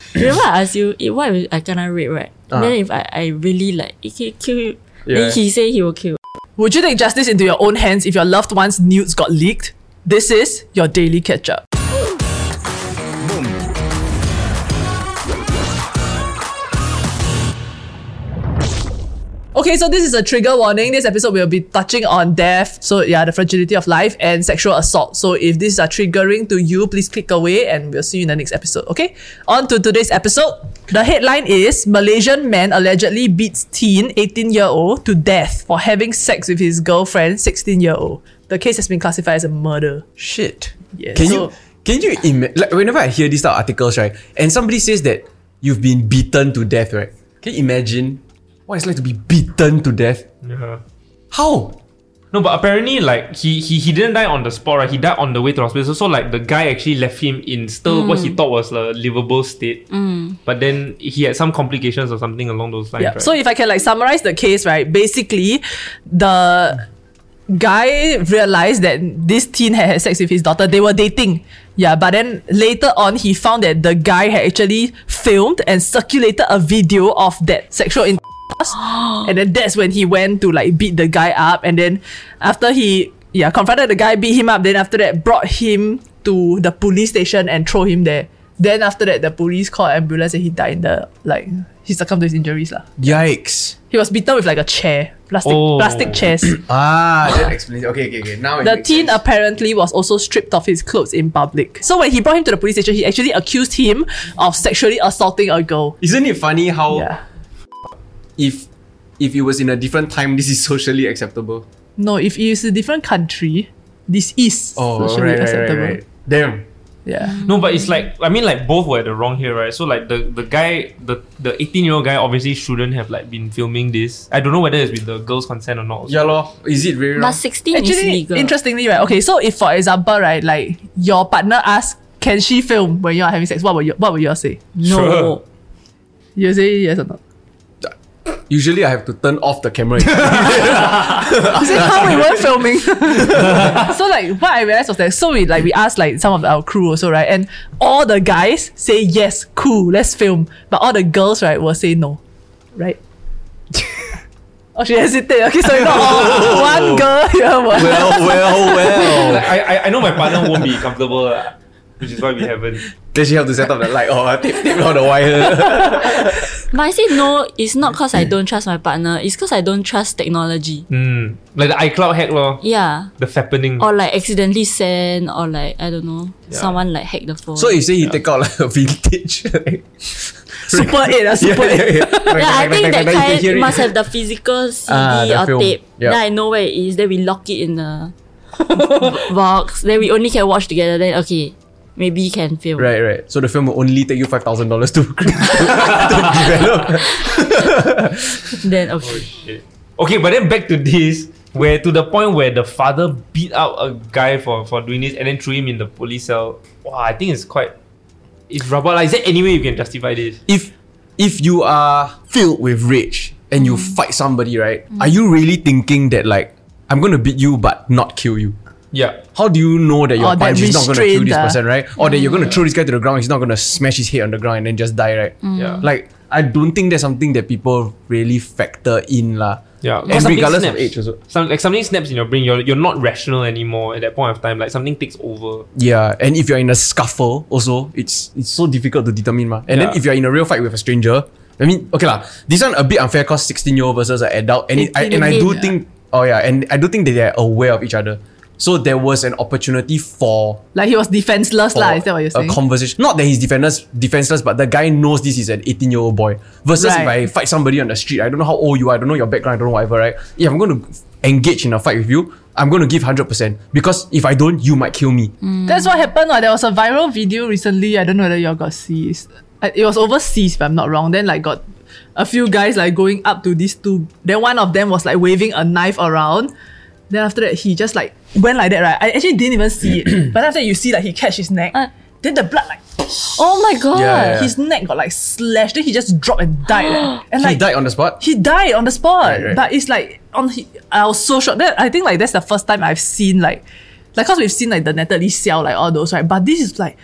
Remember I asked you, eh, what if I kena rape, right? Ah. Then if I, I really like, eh, kill, kill you. Yeah. Then he say he will kill. Would you take justice into your own hands if your loved one's nudes got leaked? This is your daily catch up. Okay, so this is a trigger warning. This episode we will be touching on death, so yeah, the fragility of life and sexual assault. So if these are triggering to you, please click away and we'll see you in the next episode. Okay, on to today's episode. The headline is Malaysian man allegedly beats teen 18 year old to death for having sex with his girlfriend 16 year old. The case has been classified as a murder. Shit. Yeah, Can so- you can you imagine? Like whenever I hear these type of articles, right, and somebody says that you've been beaten to death, right? Can you imagine what it's like to be beaten to death? Yeah. How? No, but apparently, like he, he he didn't die on the spot, right? He died on the way to the hospital. So like the guy actually left him in still mm. what he thought was a livable state. Mm. But then he had some complications or something along those lines. Yeah. Right? So if I can like summarize the case, right? Basically, the guy realized that this teen had had sex with his daughter. They were dating. Yeah, but then later on, he found that the guy had actually filmed and circulated a video of that sexual intercourse. and then that's when he went to like beat the guy up. And then after he yeah confronted the guy, beat him up. Then after that, brought him to the police station and throw him there. Then after that, the police called ambulance and he died in the like he succumbed to his injuries lah. Yikes. He was beaten with like a chair, plastic Oh. plastic chairs. Ah, that explains. Okay, okay, okay. Now The teen sense. apparently was also stripped of his clothes in public. So when he brought him to the police station, he actually accused him of sexually assaulting a girl. Isn't it funny how Yeah. If if it was in a different time, this is socially acceptable? No, if it is a different country, this is Oh, socially right, right, right, acceptable. right. Damn. Yeah. No, but it's like I mean, like both were at the wrong here, right? So like the the guy, the the eighteen year old guy, obviously shouldn't have like been filming this. I don't know whether it's with the girl's consent or not. also. Yeah, lor. Is it very But wrong? 16 is Actually, legal. interestingly, right? Okay, so if for example, right, like your partner asks, can she film when you are having sex? What would you what would you say? No. Sure. You say yes or no? Usually, I have to turn off the camera. You say how we weren't filming. so like what I realized was that so we like we asked like some of our crew also right, and all the guys say yes, cool, let's film, but all the girls right will say no, right? oh, she hesitated. Okay, so not all one girl here. will- well, well, well. Like, I, I I know my partner won't be comfortable, lah, which is why we haven't. then she have to set up the light. Oh, tape, tape all the wire. But I say no, it's not because I don't trust my partner. It's because I don't trust technology. Hmm. Like the iCloud hack, lor. Yeah. The fappening. Or like accidentally send, or like, I don't know, yeah. someone like hack the phone. so you say he take out like a vintage. like- Super eight, uh, super eight. yeah, yeah. yeah I think that You can hear kind it. must have the physical CD Ah, the or film. tape. Yup. Then I know where it is. Then we lock it in the box. Then we only can watch together. Then okay, maybe you can film. Right, right. So the film will only take you five thousand dollars to, to develop. Then okay. Shit. Okay, but then back to this, where to the point where the father beat out a guy for, for doing this and then threw him in the police cell. Wow, I think it's quite. It's rubber. Like, is there any way you can justify this? If if you are filled with rage and you mm. fight somebody, right? Mm. Are you really thinking that like I'm gonna beat you but not kill you? Yeah. How do you know that your Or punch is not gonna kill this person, right? Or that you're gonna mm. throw this guy to the ground, he's not gonna smash his head on the ground and then just die, right? Mm. Yeah. Like I don't think that's something that people really factor in lah. Yeah. And Because something regardless of snaps. age also. Some, like something snaps in your brain. You're, you're not rational anymore at that point of time. Like something takes over. Yeah, and if you're in a scuffle, also it's it's so difficult to determine, ma. And then if you're in a real fight with a stranger, I mean, okay lah, this one a bit unfair cause 16 year old versus an adult, and it, I, and I do Yeah. think, oh yeah, and I do think that they're aware of each other. So there was an opportunity for, Like he was defenseless, for lah. Is that what you're saying? a conversation. Not that he's defenseless, defenseless, but the guy knows this is an 18 year old boy. Versus if I fight somebody on the street, I don't know how old you are, I don't know your background, I don't know whatever, right? If I'm going to engage in a fight with you, I'm going to give 100% because if I don't, you might kill me. That's what happened. Uh, there was a viral video recently. I don't know whether y'all got see. Uh, It was overseas, if I'm not wrong. Then like got a few guys like going up to these two. Then one of them was like waving a knife around. Then after that, he just like went like that, right? I actually didn't even see it. but after that, you see like he catch his neck. Uh. then the blood like Oh my god. Yeah, yeah. his neck got like slashed. Then he just dropped and died. eh. and He died on the spot. he died on the spot. Right, right. But it's like on he, I was so shocked. That I think like that's the first time I've seen like like cause we've seen like the Natalie Xiao like all those right. But this is like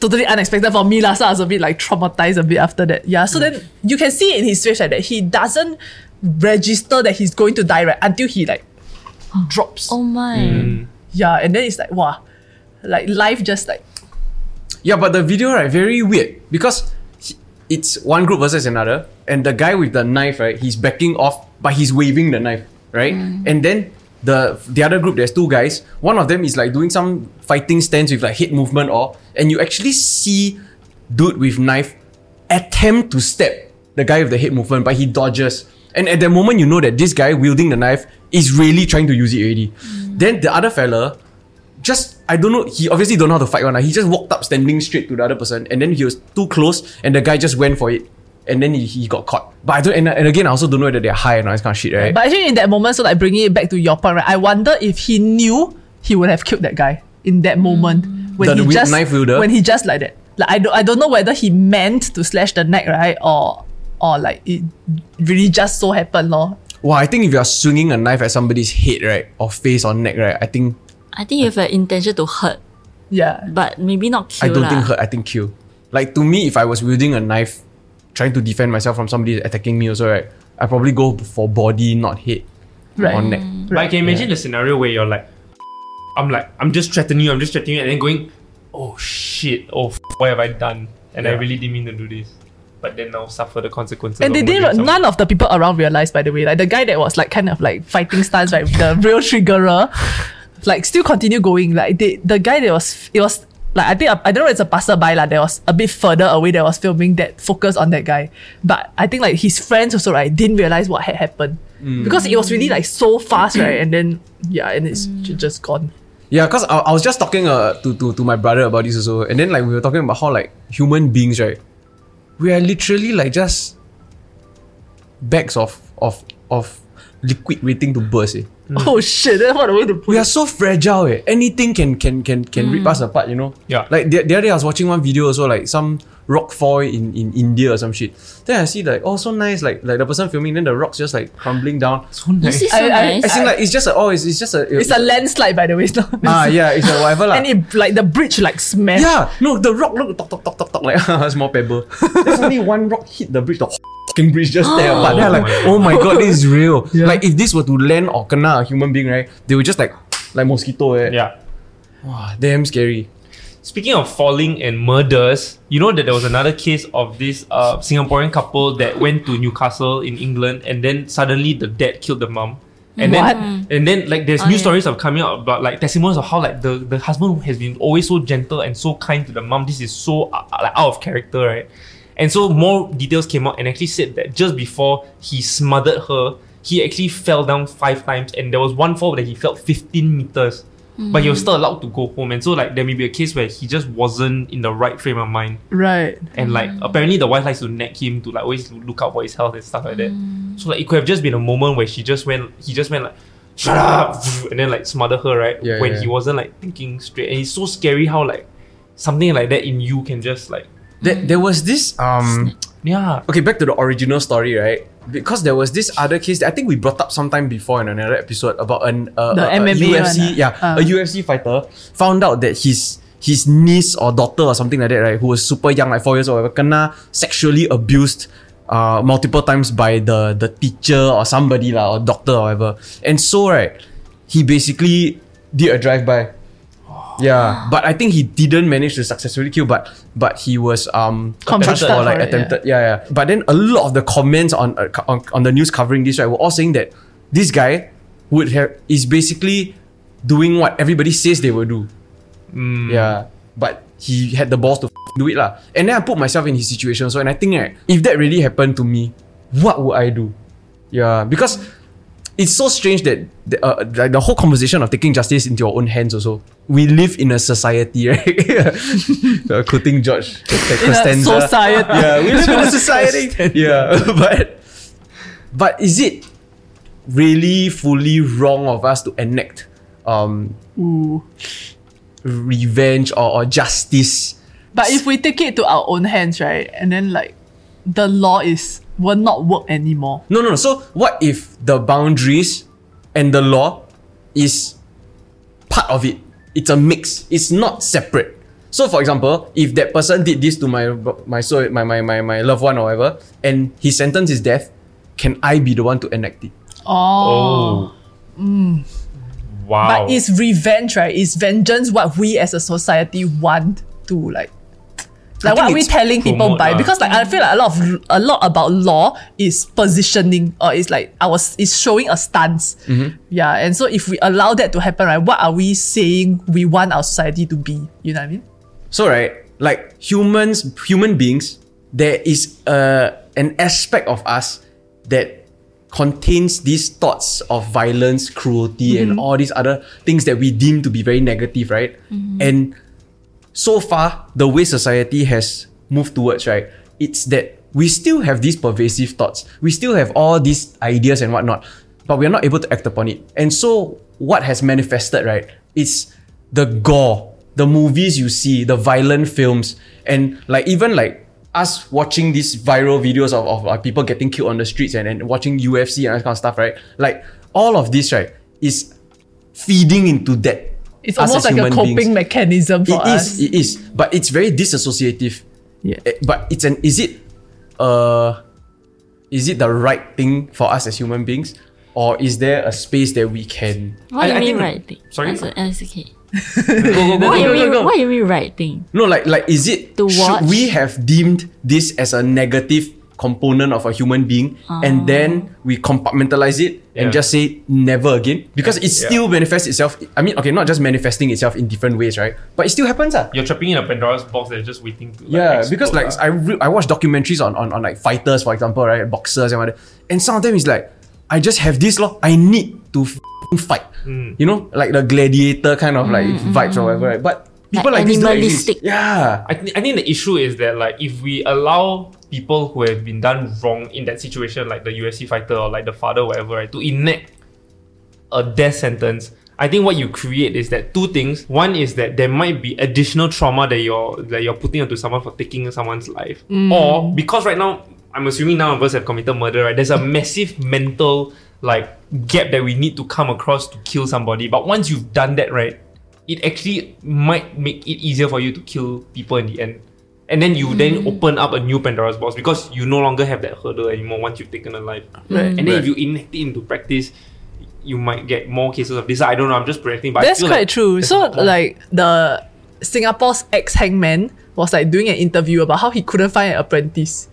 totally unexpected for me lah. So I was a bit like traumatized a bit after that. Yeah. So then you can see in his face like that he doesn't register that he's going to die right until he like drops. Oh my. Mm. Yeah. And then it's like wow, like life just like Yeah, but the video right very weird because he- it's one group versus another, and the guy with the knife right, he's backing off, but he's waving the knife, right? And then the the other group, there's two guys. One of them is like doing some fighting stance with like head movement, or and you actually see dude with knife attempt to stab the guy with the head movement, but he dodges. And at that moment, you know that this guy wielding the knife is really trying to use it already. Mm. Then the other fella just I don't know. He obviously don't know how to fight one. lah. He just walked up, standing straight to the other person, and then he was too close, and the guy just went for it, and then he, he got caught. But I don't. And, and again, I also don't know whether they're high and all this kind of shit, right? But actually, in that moment, so like bringing it back to your point, right? I wonder if he knew he would have killed that guy in that moment mm. when The he wi- just knife wielder? when he just like that. Like I don't, I don't know whether he meant to slash the neck, right, or or like it really just so happened, lor. Wow, I think if you're swinging a knife at somebody's head, right, or face or neck, right, I think I think you have an intention to hurt, Yeah. but maybe not kill. I don't lah. think hurt. I think kill. Like to me, if I was wielding a knife, trying to defend myself from somebody attacking me, also, right, I probably go for body, not head Right. or neck. Mm. But I can imagine the scenario where you're like, I'm like, I'm just threatening you, I'm just threatening you, and then going, oh shit, oh f- what have I done? And I really didn't mean to do this. But then now suffer the consequences. And they didn't. murdering. None of the people around realized, by the way. Like the guy that was like kind of like fighting stance, right? The real triggerer, like still continue going. Like they, the guy that was, it was like I think I don't know. It's a passerby lah. That was a bit further away. That was filming that focused on that guy. But I think like his friends also right didn't realize what had happened because it was really like so fast, right? And then yeah, and it's j- just gone. Yeah, cause I, I was just talking uh, to, to to my brother about this also, and then like we were talking about how like human beings, right? We are literally like just bags of of of liquid waiting to burst. Eh. Oh shit! That's what a way to put We it. are so fragile. Eh. Anything can can can can rip us apart. You know. Yeah. Like the, the other day I was watching one video also like some rock fall in, in India or some shit. Then I see like oh so nice like like the person filming then the rocks just like crumbling down. So nice. This is so I- I- nice. I think like it's just a oh it's, it's just a It's a landslide, by the way. It's not. ah yeah it's a whatever lah. and it like the bridge like smashed. Yeah, no, the rock look talk talk talk talk talk like small pebble. There's only one rock hit the bridge, the fucking bridge just there. But they're like, oh my god, this is real. Like if this were to land or kena a human being, right? They would just like like mosquito. Eh. Yeah. Wow, damn scary. Speaking of falling and murders, you know that there was another case of this uh, Singaporean couple that went to Newcastle in England and then suddenly the dad killed the mom. And What? then and then like there's Oh, new yeah. stories of coming out about like testimonies of how like the, the husband has been always so gentle and so kind to the mom. This is so uh, like out of character, right? And so more details came out and actually said that just before he smothered her, he actually fell down five times and there was one fall that he fell 15 meters. Mm. But he was still allowed to go home. And so like there may be a case where he just wasn't in the right frame of mind. Right. And like mm. apparently the wife likes to nag him to like always look out for his health and stuff like that. Mm. So like it could have just been a moment where she just went he just went like shut up and then like smother her right Yeah, when yeah. he wasn't like thinking straight. And it's so scary how like something like that in you can just like There, there was this um yeah. okay back to the original story right because there was this other case that I think we brought up sometime before in another episode about an uh, The a, a MMA one, UFC ah. yeah Ah. a UFC fighter found out that his his niece or daughter or something like that right who was super young like four years old or whatever kena sexually abused uh, multiple times by the the teacher or somebody lah or doctor or whatever and so right he basically did a drive by yeah, but I think he didn't manage to successfully kill, but but he was um Convicted or like for it, attempted. Yeah. yeah, But then a lot of the comments on, uh, on on the news covering this right were all saying that this guy would have is basically doing what everybody says they will do. Yeah, but he had the balls to f- do it lah. And then I put myself in his situation. So and I think right, if that really happened to me, what would I do? Yeah, because it's so strange that the, uh, like the whole conversation of taking justice into your own hands also. We live in a society, right? uh, quoting George Costanza. society. Yeah, we live in a society. yeah, but but is it really fully wrong of us to enact um Ooh. revenge or, or justice? But if we take it to our own hands, right, and then like the law is will not work anymore. No, no, no. So what if the boundaries and the law is part of it? It's a mix. It's not separate. So for example, if that person did this to my my so my, my, my, my loved one or whatever, and his sentence is death, can I be the one to enact it? Oh. Oh. Mm. Wow. But is revenge, right? Is vengeance what we as a society want to like? Like what are we it's telling people promote by? lah. Because like I feel like a lot of a lot about law is positioning or is like our is showing a stance. Mm-hmm. Yeah, and so if we allow that to happen, right, what are we saying we want our society to be? You know what I mean? So right, like humans, human beings, there is a an aspect of us that contains these thoughts of violence, cruelty, and mm-hmm. all these other things that we deem to be very negative, right? Mm-hmm. And so far, the way society has moved towards, right, it's that we still have these pervasive thoughts. We still have all these ideas and whatnot, but we are not able to act upon it. And so, what has manifested, right, is the gore, the movies you see, the violent films, and like even like us watching these viral videos of, of people getting killed on the streets and, and watching UFC and that kind of stuff, right? Like all of this, right, is feeding into that. It's us almost as like a coping beings. mechanism for It us. is, it is, but it's very disassociative. Yeah. Eh, But it's an is it uh is it the right thing for us as human beings? Or is there a space that we can What I- do you I mean right thing? sorry? That's, that's okay. go, go, go, What do you go. mean? go. What do you mean right thing? No, like like is it To should we have deemed this as a negative component of a human being and ah. then we compartmentalize it and just say never again? Because it Yeah. still manifests itself. I mean, okay, not just manifesting itself in different ways, right? But it still happens, ah. You're trapping in a Pandora's box that's just waiting to. Like, Yeah, explode because like lah. I re- I watch documentaries on, on on like fighters, for example, right, boxers and whatever, and some of them is like, I just have this law, I need to f- fight, Mm. you know, like the gladiator kind of like hmm, hmm, vibes or hmm. whatever, right? But people like, Like this don't exist. Yeah, I, th- I think the issue is that like if we allow people who have been done wrong in that situation, like the UFC fighter or like the father, whatever, right, to enact a death sentence, I think what you create is that two things. One is that there might be additional trauma that you're that you're putting onto someone for taking someone's life, mm. or because right now I'm assuming none of us have committed murder, right? There's a massive mental like gap that we need to come across to kill somebody. But once you've done that, right, it actually might make it easier for you to kill people in the end. And then you then hmm. open up a new Pandora's box because you no longer have that hurdle anymore once you've taken a life. Hmm. Right. And then Right. if you enact it into practice, you might get more cases of this. I don't know. I'm just predicting, but I That's feel quite like true. there's So like the Singapore's ex hangman was like doing an interview about how he couldn't find an apprentice.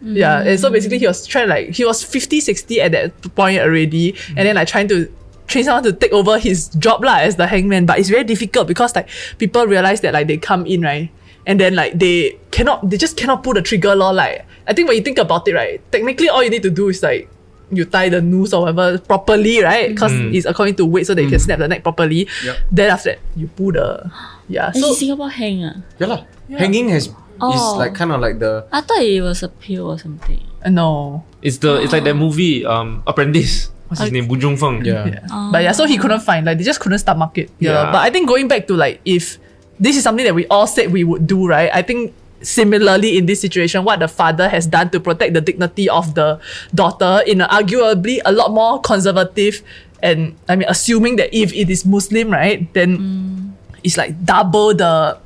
Yeah, and so hmm. basically he was trying like he was 50, 60 at that point already, and then like trying to train someone to take over his job lah as the hangman. But it's very difficult because like people realize that like they come in right, and then like they cannot, they just cannot pull the trigger law. Like I think when you think about it, right, technically all you need to do is like you tie the noose or whatever properly, right? Because it's according to weight, so that you can snap the neck properly. Yep. Then after that, you pull the yeah. So, So Singapore hang ah? yeah lah. Hanging has is Oh. like kind of like the I thought it was a pill or something. uh, no, it's the it's like that movie, um, Apprentice. What's his Okay. name? Boo Junfeng. yeah. yeah. Ah. But yeah, so he couldn't find like they just couldn't stomach market. Yeah. Yeah. But I think going back to like if this is something that we all said we would do, right? I think similarly in this situation, what the father has done to protect the dignity of the daughter in an arguably a lot more conservative and I mean assuming that if it is Muslim, right, then mm. it's like double the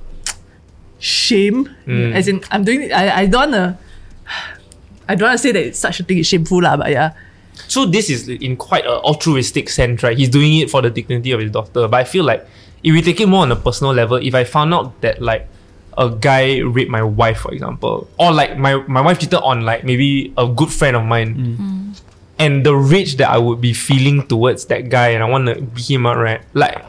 shame. Mm. As in I'm doing I, I don't wanna I don't wanna say that such a thing is shameful, lah, but yeah. So this is in quite a altruistic sense, right? He's doing it for the dignity of his daughter. But I feel like if we take it more on a personal level, if I found out that like a guy raped my wife, for example, or like my my wife cheated on like maybe a good friend of mine, mm. Mm. and the rage that I would be feeling towards that guy, and I want to beat him up, right? Like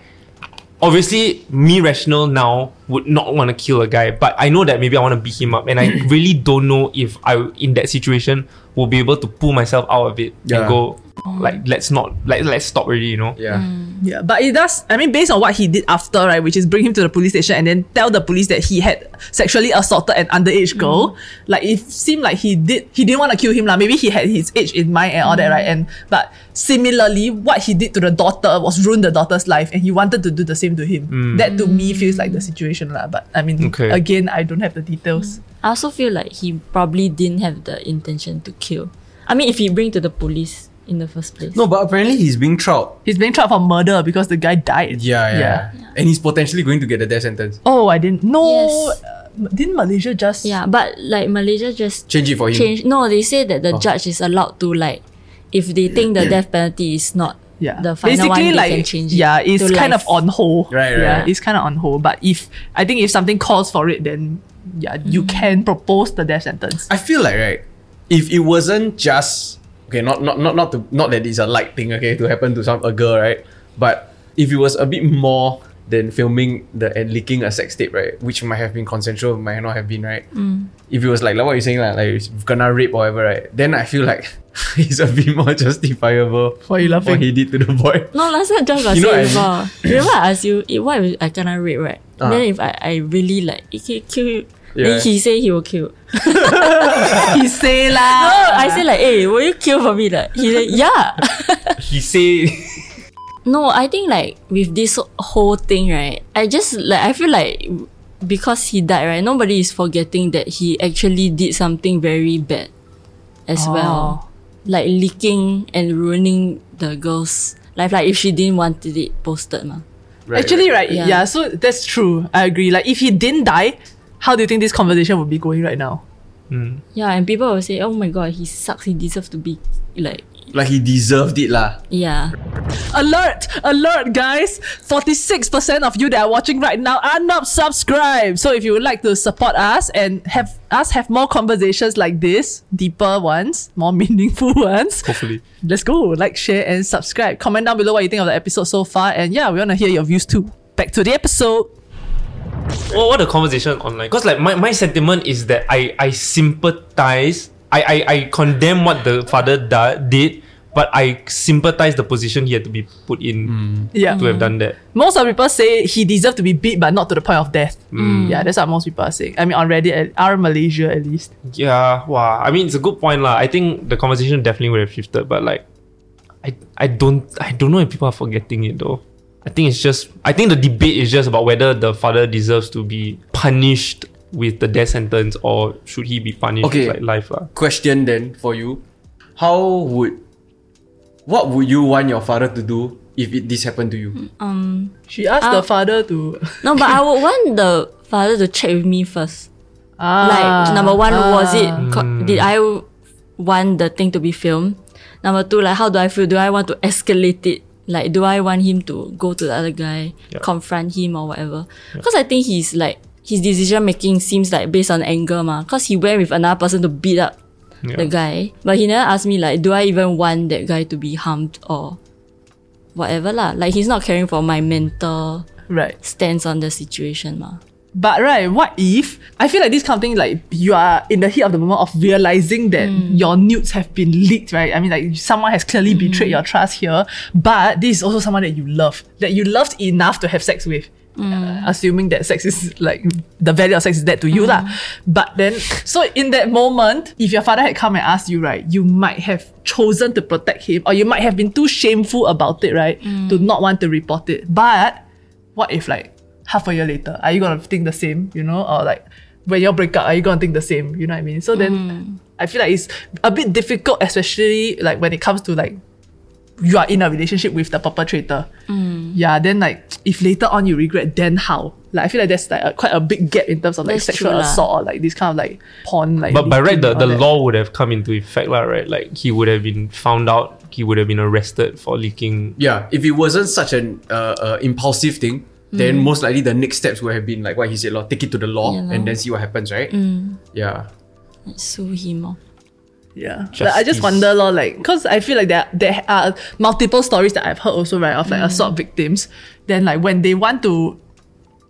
obviously, me rational now would not want to kill a guy, but I know that maybe I want to beat him up, and I really don't know if I in that situation will be able to pull myself out of it Yeah. and go like let's not like let's stop already, you know. Yeah. Mm. Yeah, but it does. I mean, based on what he did after, right, which is bring him to the police station and then tell the police that he had sexually assaulted an underage girl. Mm. Like it seemed like he did. He didn't want to kill him, lah. Maybe he had his age in mind and all that, mm. right? And but similarly, what he did to the daughter was ruin the daughter's life, and he wanted to do the same to him. That to me feels like the situation, lah. But I mean, Okay. again, I don't have the details. I also feel like he probably didn't have the intention to kill. I mean, if he bring to the police in the first place. No, but apparently he's being tried. He's being tried for murder because the guy died. Yeah, yeah, And he's potentially going to get the death sentence. Oh, I didn't. No, Yes. uh, didn't Malaysia just? Yeah, but like Malaysia just Change it for him. change. No, they say that the Oh. judge is allowed to like, if they think the death penalty is not Yeah. the final Basically, one, like can change it. yeah, it's to kind life. of on hold. Right, right, Yeah, right. it's kind of on hold. But if I think if something calls for it, then yeah, you mm. can propose the death sentence. I feel like right, if it wasn't just okay, not not not not to not that it's a light thing, okay, to happen to some a girl, right? But if it was a bit more than filming the and leaking a sex tape, right? Which might have been consensual, might not have been, right? If it was like like what you're saying, like, like gonna rape or whatever, right? Then I feel like it's a bit more justifiable Why are you laughing? what he did to the boy. No, last time Josh got You know say what I before. Remember I asked you, eh, what if I kena rape, right? Ah. Then if I, I really like, he can kill you. Yeah. Then he say he will kill. he say lah. No. I say like, hey, will you kill for me? Like, he say, yeah. He say no, I think like with this whole thing, right? I just like I feel like because he died, right? Nobody is forgetting that he actually did something very bad as oh. well, like leaking and ruining the girl's life. Like if she didn't want it posted, ma. Right, Actually, right? Yeah. Yeah. So that's true. I agree. Like if he didn't die, how do you think this conversation would be going right now? Hmm. Yeah, and people will say, "Oh my god, he sucks. He deserves to be like." Like he deserved it, lah. Yeah, Alert! Alert, guys! 46% of you that are watching right now are not subscribed. So if you would like to support us and have us have more conversations like this, deeper ones, more meaningful ones, hopefully. let's go. Like, share, and subscribe. Comment down below what you think of the episode so far. And yeah, we want to hear your views too. Back to the episode. What what the conversation online? Because like my, my sentiment is that I I sympathize. I I, I condemn what the father da- did, but I sympathize the position he had to be put in hmm. Yeah. to have done that. Most of people say he deserved to be beat, but not to the point of death. Hmm. Yeah, that's what most people are saying. I mean, on Reddit, at- our Malaysia at least. Yeah, wow. I mean, it's a good point, lah. I think the conversation definitely would have shifted, but like, I I don't I don't know if people are forgetting it though. I think it's just I think the debate is just about whether the father deserves to be punished with the death sentence or should he be punished Okay. with like life, lah. Question then for you: How would, what would you want your father to do if it, this happened to you? Um She asked Uh, the father to. no, but I would want the father to check with me first. Ah, like number one, was it Hmm. co- did I want the thing to be filmed? Number two, like how do I feel? Do I want to escalate it? Like do I want him to go to the other guy, Yeah. confront him or whatever? Because I think he's like his decision making seems like based on anger, ma. Because he went with another person to beat up Yeah. the guy, but he never asked me like, do I even want that guy to be harmed or whatever lah? Like he's not caring for my mental Right. stance on the situation, ma. But right, what if I feel like this kind of thing, like you are in the heat of the moment of realizing that hmm. your nudes have been leaked, right? I mean, like someone has clearly betrayed hmm. your trust here, but this is also someone that you love, that you loved enough to have sex with. Uh, assuming that sex is like the value of sex is that to you mm. lah. But then, so in that moment, if your father had come and asked you, right, you might have chosen to protect him, or you might have been too shameful about it, right, mm. to not want to report it. But what if like half a year later, are you gonna think the same, you know, or like when you break up, are you gonna think the same, you know what I mean? So then I feel like it's a bit difficult, especially like when it comes to like you are in a relationship with the perpetrator. Yeah, then like if later on you regret, then how? Like I feel like that's like a, quite a big gap in terms of like That's sexual true lah. assault or like this kind of like porn like. But by right, the, the that. law would have come into effect, lah, right? Like he would have been found out, he would have been arrested for leaking. Yeah, if it wasn't such an uh, uh, impulsive thing, then most likely the next steps would have been like what he said, law, take it to the law Yeah, and then see what happens, right? Yeah. Sue him. oh. Yeah, Like, I just Justice. wonder, lor, like, because I feel like there there are multiple stories that I've heard also, right, of like assault mm. victims. Then like when they want to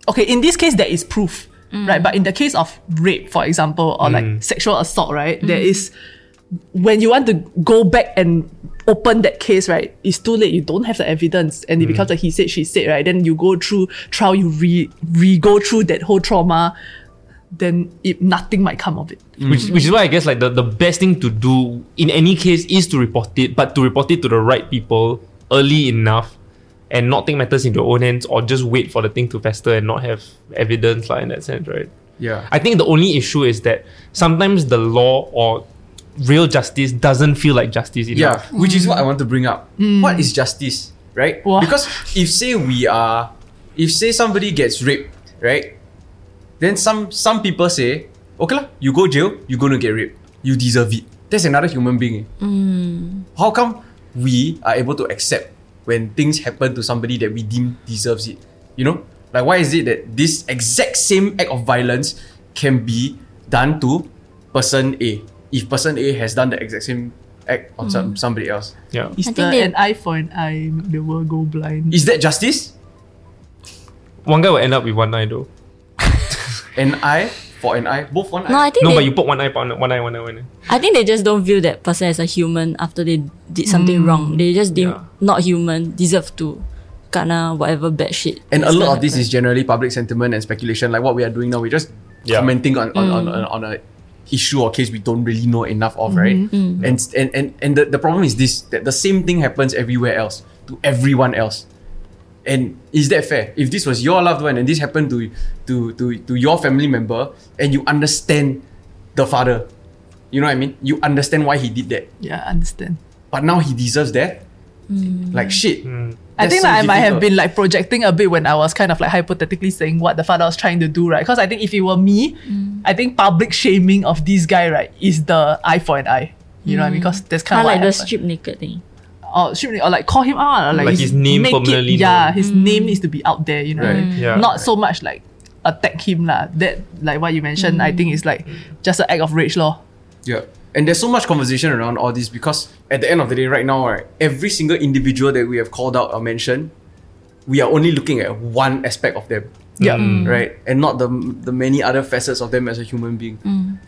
okay, in this case, there is proof, mm. right? But in the case of rape, for example, or like mm. sexual assault, right, there is when you want to go back and open that case, right, it's too late. You don't have the evidence, and it becomes a he said, she said, right? Then you go through trial, you re re go through that whole trauma, then it, nothing might come of it. Mm. Which, which is why I guess like the, the best thing to do in any case is to report it, but to report it to the right people early enough and not take matters into your own hands or just wait for the thing to fester and not have evidence like in that sense, right? Yeah. I think the only issue is that sometimes the law or real justice doesn't feel like justice enough. Yeah, which is what mm. I want to bring up. Mm. What is justice, right? Wow. Because if say we are, if say somebody gets raped, right? Then some some people say, okay lah, you go jail, you're gonna get raped, you deserve it. That's another human being. eh. How come we are able to accept when things happen to somebody that we deem deserves it? You know, like why is it that this exact same act of violence can be done to person A if person A has done the exact same act on some, somebody else? Yeah. It's I the think they- an eye for an eye, the world go blind. Is that justice? One guy will end up with one eye though. An eye for an eye, both one No, eye. I think No, they, but you put one eye, one one eye, one eye, one eye. I think they just don't view that person as a human after they did something mm. wrong. They just deem Yeah. not human, deserve to kena whatever bad shit. and a lot of this happen. is generally public sentiment and speculation. Like what we are doing now, we're just Yeah. commenting on on, on, mm. on, on a issue or case we don't really know enough of, right? Mm-hmm. Mm. And and and and the, the problem is this that the same thing happens everywhere else to everyone else. And is that fair? If this was your loved one and this happened to to to to your family member and you understand the father, you know what I mean? You understand why he did that. Yeah, I understand. But now he deserves death. Mm. Like shit. Hmm. I think so like, I might have been like projecting a bit when I was kind of like hypothetically saying what the father was trying to do, right? Because I think if it were me, mm. I think public shaming of this guy, right, is the eye for an eye. You know what I mean? Mm. Because that's kind Kinda of like the happened. strip naked thing. Or, should we- or like call him out, like, Like his name make it- yeah, known. his mm. name needs to be out there. You know, Right. Mm. Yeah. not so much like attack him lah. That like what you mentioned, I mm. think is like just an act of rage law. Yeah. And there's so much conversation around all this because at the end of the day, right now, right, every single individual that we have called out or mentioned, we are only looking at one aspect of them. Yeah. Right? And not the the many other facets of them as a human being.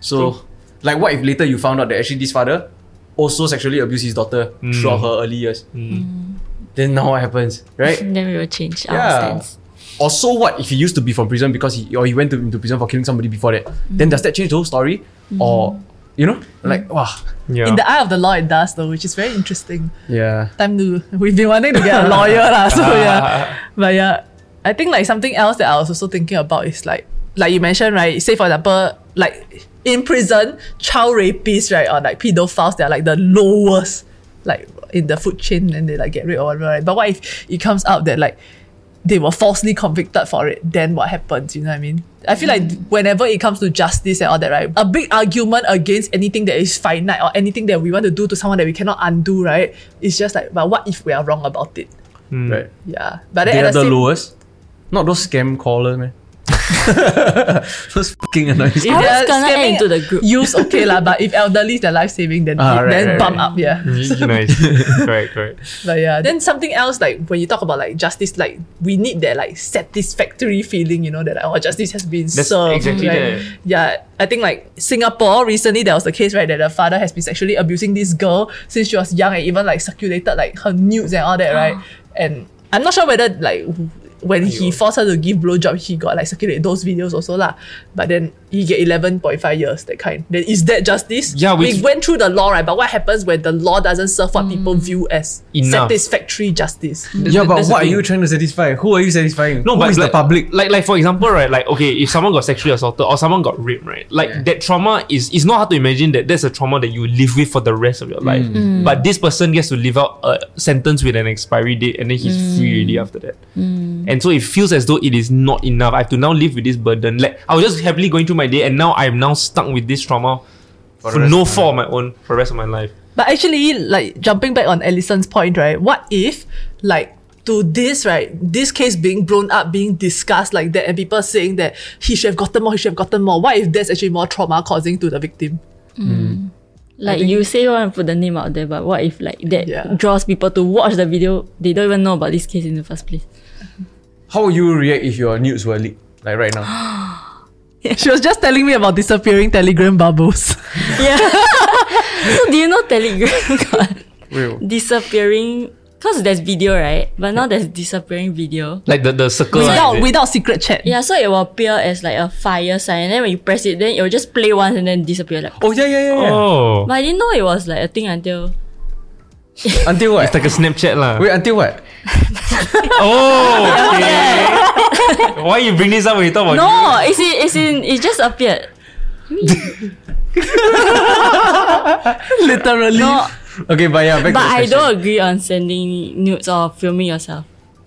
So like what if later you found out that actually this father also sexually abused his daughter hmm. throughout her early years? Hmm. Hmm. Then now what happens? Right? Then we will change our Yeah. stance. Or so what if he used to be from prison because he or he went to, into prison for killing somebody before that? Then does that change the whole story? Or you know? Like wow. Yeah. In the eye of the law, it does though, which is very interesting. Yeah. time to we've been wanting to get a lawyer lah. So yeah, but yeah, I think like something else that I was also thinking about is like like you mentioned right. Say for example, like in prison, child rapists right or like pedophiles, they're like the lowest like in the food chain and they like get rid or whatever. Right? But what if it comes out that like they were falsely convicted for it, then what happens? You know what I mean? I feel like mm. whenever it comes to justice and all that, right? A big argument against anything that is finite or anything that we want to do to someone that we cannot undo, right? It's just like, but what if we are wrong about it? Mm. Right. Yeah. But then They at are the the same, lowest. Not those scam callers, man. those fucking annoying. if I was they're gonna add scamming into the group. Use okay lah, but if elderly is their life saving, then Ah, right, then right, bump right. up, yeah. nice. correct, correct. But yeah, then something else like when you talk about like justice, like we need that like satisfactory feeling, you know, that like, oh justice has been That's served. exactly right? that. Yeah, I think like Singapore recently there was the case right that the father has been sexually abusing this girl since she was young and even like circulated like her nudes and all that, right? And I'm not sure whether like when he forced her to give blowjob, he got like circulate those videos also lah. But then he get 11.5 years, that kind. Then is that justice? Yeah, which- we went through the law, right? But what happens when the law doesn't serve what people view as Enough. satisfactory justice? Yeah, but what are you trying to satisfy? Who are you satisfying? No, Who but is like, the public? Like, like for example, right? Like, okay, if someone got sexually assaulted or someone got raped, right? Like Yeah. that trauma is is not hard to imagine that that's a trauma that you live with for the rest of your hmm. life. But this person gets to live out a sentence with an expiry date, and then he's free already after that. And so it feels as though it is not enough. I have to now live with this burden. Like I was just happily going through my day, and now I'm now stuck with this trauma For for, no of my fault of my own for the rest of my life. But actually, like jumping back on Allison's point, right? What if, like, to this, right, this case being blown up, being discussed like that, and people saying that he should have gotten more, he should have gotten more. What if there's actually more trauma causing to the victim? Hmm. Like you say you want to put the name out there, but what if like that Yeah. draws people to watch the video? They don't even know about this case in the first place. How would you react if your nudes were leaked? Like right now. She was just telling me about disappearing Telegram bubbles. Yeah. so do you know Telegram got Wait, disappearing? Cause there's video, right? But now there's disappearing video. Like the, the circle. without without secret chat. Yeah, so it will appear as like a fire sign, and then when you press it, then it will just play once and then disappear. Like, oh yeah, yeah, yeah, yeah. Oh. but I didn't know it was like a thing until Until what? It's like a Snapchat lah. Wait, until what? Oh, okay. Why you bring this up when you talk about no, it's in, it's in, it just appeared. Literally. No, Okay, but yeah, back but to the I question. don't agree on sending nudes or filming yourself.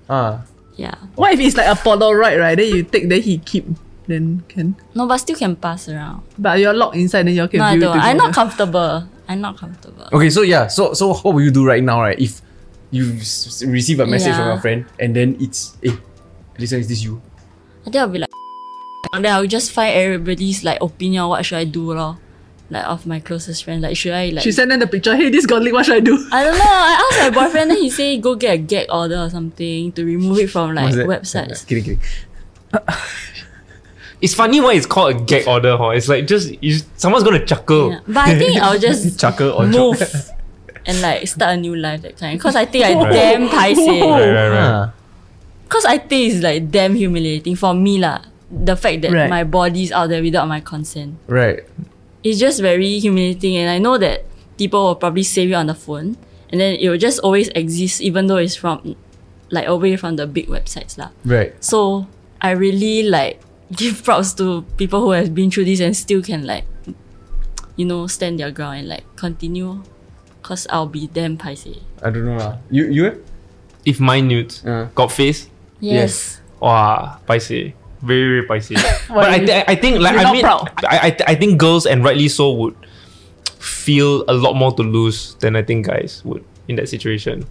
Ah. Yeah, What if it's like a Polaroid, right? Right? Then you take, then he keep, then can. no, but still can pass around. But you're locked inside, then you can No, I view don't. it I'm not comfortable. I'm not comfortable. Okay, so yeah, so so what will you do right now, right? If you s- receive a message from Yeah. your friend and then it's, eh, listen, is this you? I think I'll be like, and then I'll just find everybody's like opinion. What should I do, lor? Like of my closest friend. Like, should I like? She sent them the picture. Hey, this got leaked. What should I do? I don't know. I asked my boyfriend, then he say go get a gag order or something to remove it from like What's that? websites. Kidding, kidding. It's funny why it's called a gag order, huh? It's like just you, someone's gonna chuckle. Yeah. But I think I'll just Chuckle or move choke. And like start a new life that kind. Cause I think I Right. damn paiseh. Right, right, right. Cause I think it's like damn humiliating for me lah. The fact that Right. my body's out there without my consent. Right. It's just very humiliating and I know that people will probably save it on the phone and then it will just always exist even though it's from like away from the big websites lah. Right. So I really like give props to people who have been through this and still can like you know stand their ground and like continue. Cause I'll be damn paiseh. I don't know. lah. You, you? eh? If my nudes Uh. got face, Yes. wow, paiseh. Very, very paiseh. but I, th- I think like you're I not mean proud? I, I I think girls and rightly so would feel a lot more to lose than I think guys would in that situation.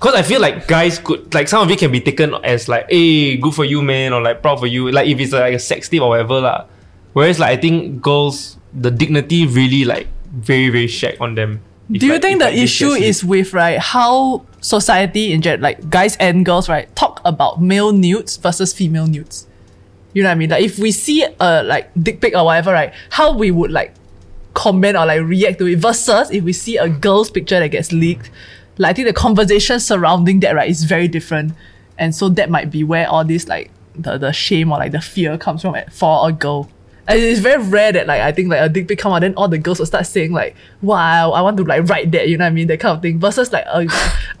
Cause I feel like guys could like some of it can be taken as like, hey, good for you, man, or like proud for you. Like if it's like a sex tape or whatever lah. Whereas like I think girls, the dignity really like very very shack on them. Do you think the issue is with right how society in general, like guys and girls, right, talk about male nudes versus female nudes? You know what I mean? Like if we see a like dick pic or whatever, right, how we would like comment or like react to it versus if we see a girl's picture that gets leaked, like I think the conversation surrounding that right is very different, and so that might be where all this like the the shame or like the fear comes from at, for a girl. And it's very rare that like I think like a dick pic come out, then all the girls will start saying like, "Wow, I want to like write that," you know what I mean? That kind of thing. Versus like a,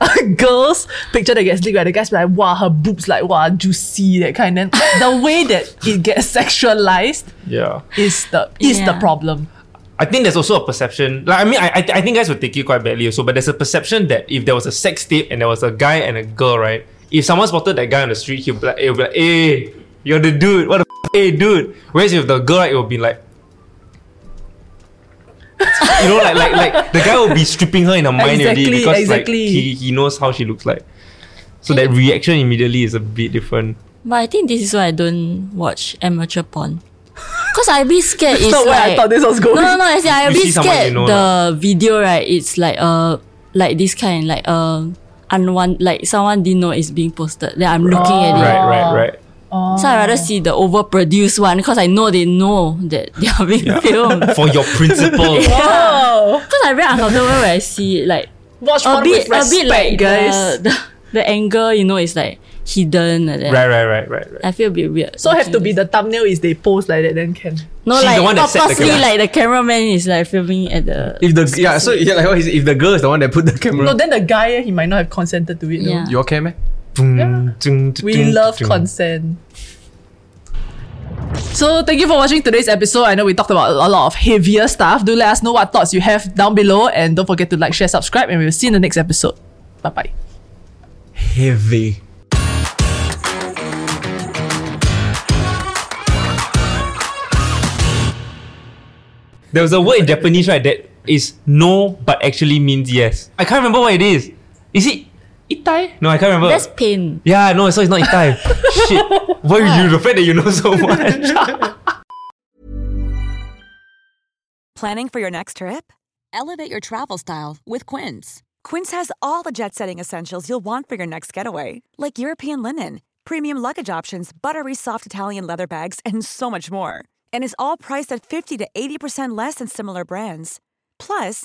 a girl's picture that gets leaked, right? The guys be like, "Wow, her boobs like wow juicy," that kind. Then the way that it gets sexualized Yeah. is the is the problem. I think there's also a perception. Like I mean, I, I I think guys would take it quite badly also. But there's a perception that if there was a sex tape and there was a guy and a girl, right? If someone spotted that guy on the street, he'll be like, he'll be like "Hey, you're the dude. What the f- hey, dude." Whereas if the girl, right, it will be like. you know, like like like the guy will be stripping her in her mind already because exactly. like he, he knows how she looks like. So that reaction immediately is a bit different. But I think this is why I don't watch amateur porn. Cause I be scared it's not where I thought this was going. No, no, no. I say I You be see scared you know the video right. It's like uh like this kind like uh unwan like someone didn't know it's being posted. Then I'm looking at it. Right, right, right. Oh. So I rather see the overproduced one because I know they know that they are being filmed. For your principle. Oh, Because I very uncomfortable when I see it like watch a bit with a bit like guys. The, the, the angle you know is like hidden like that. right, right, right, right, right. I feel a bit weird. so have to be the thumbnail is they post like that then can. no She's like the one that set the like the cameraman is like filming at the If the yeah, so yeah, like what is? If the girl is the one that put the camera, No, then the guy he might not have consented to it. though. Yeah. your cam, eh? We love consent. So thank you for watching today's episode. I know we talked about a lot of heavier stuff. Do let us know what thoughts you have down below and don't forget to like, share, subscribe, and we'll see you in the next episode. Bye bye. Heavy. There was a word in Japanese, right, that is no but actually means yes. I can't remember what it is. Is it itai? No, I can't remember. That's pain. yeah, no, so it's not itai. Shit. Why you the fact that you know so much? Planning for your next trip? Elevate your travel style with Quince. Quince has all the jet setting essentials you'll want for your next getaway, like European linen, premium luggage options, buttery soft Italian leather bags, and so much more. And is all priced at 50 to 80% less than similar brands. Plus,